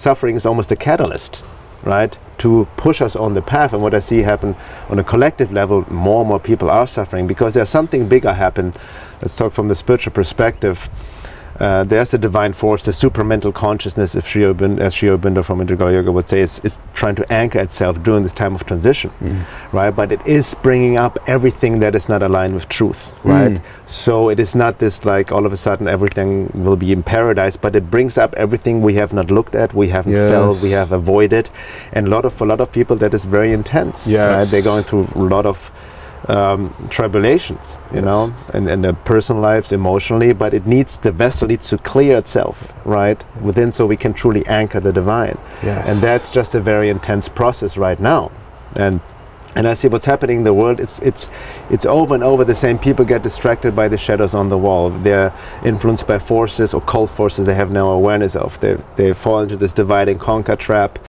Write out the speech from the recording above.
suffering is almost a catalyst, right, to push us on the path. And what I see happen on a collective level, more and more people are suffering because there's something bigger happen. Let's talk from the spiritual perspective. Uh, there's a divine force, the supramental consciousness, if Sri Aurobindo, as Sri Aurobindo from Integral Yoga would say, is, is trying to anchor itself during this time of transition, mm. right? But it is bringing up everything that is not aligned with truth, right? Mm. So it is not this like all of a sudden everything will be in paradise, but it brings up everything we have not looked at, we haven't yes. felt, we have avoided, and a lot of for a lot of people that is very intense. Yes. Right? They're going through a lot of um, tribulations, you yes. know, and, and their personal lives emotionally, but it needs, the vessel needs to clear itself, right, within so we can truly anchor the divine. Yes. And that's just a very intense process right now. And and I see what's happening in the world. It's it's it's over and over. The same people get distracted by the shadows on the wall. They're influenced by forces or occult forces they have no awareness of. They they fall into this divide and conquer trap.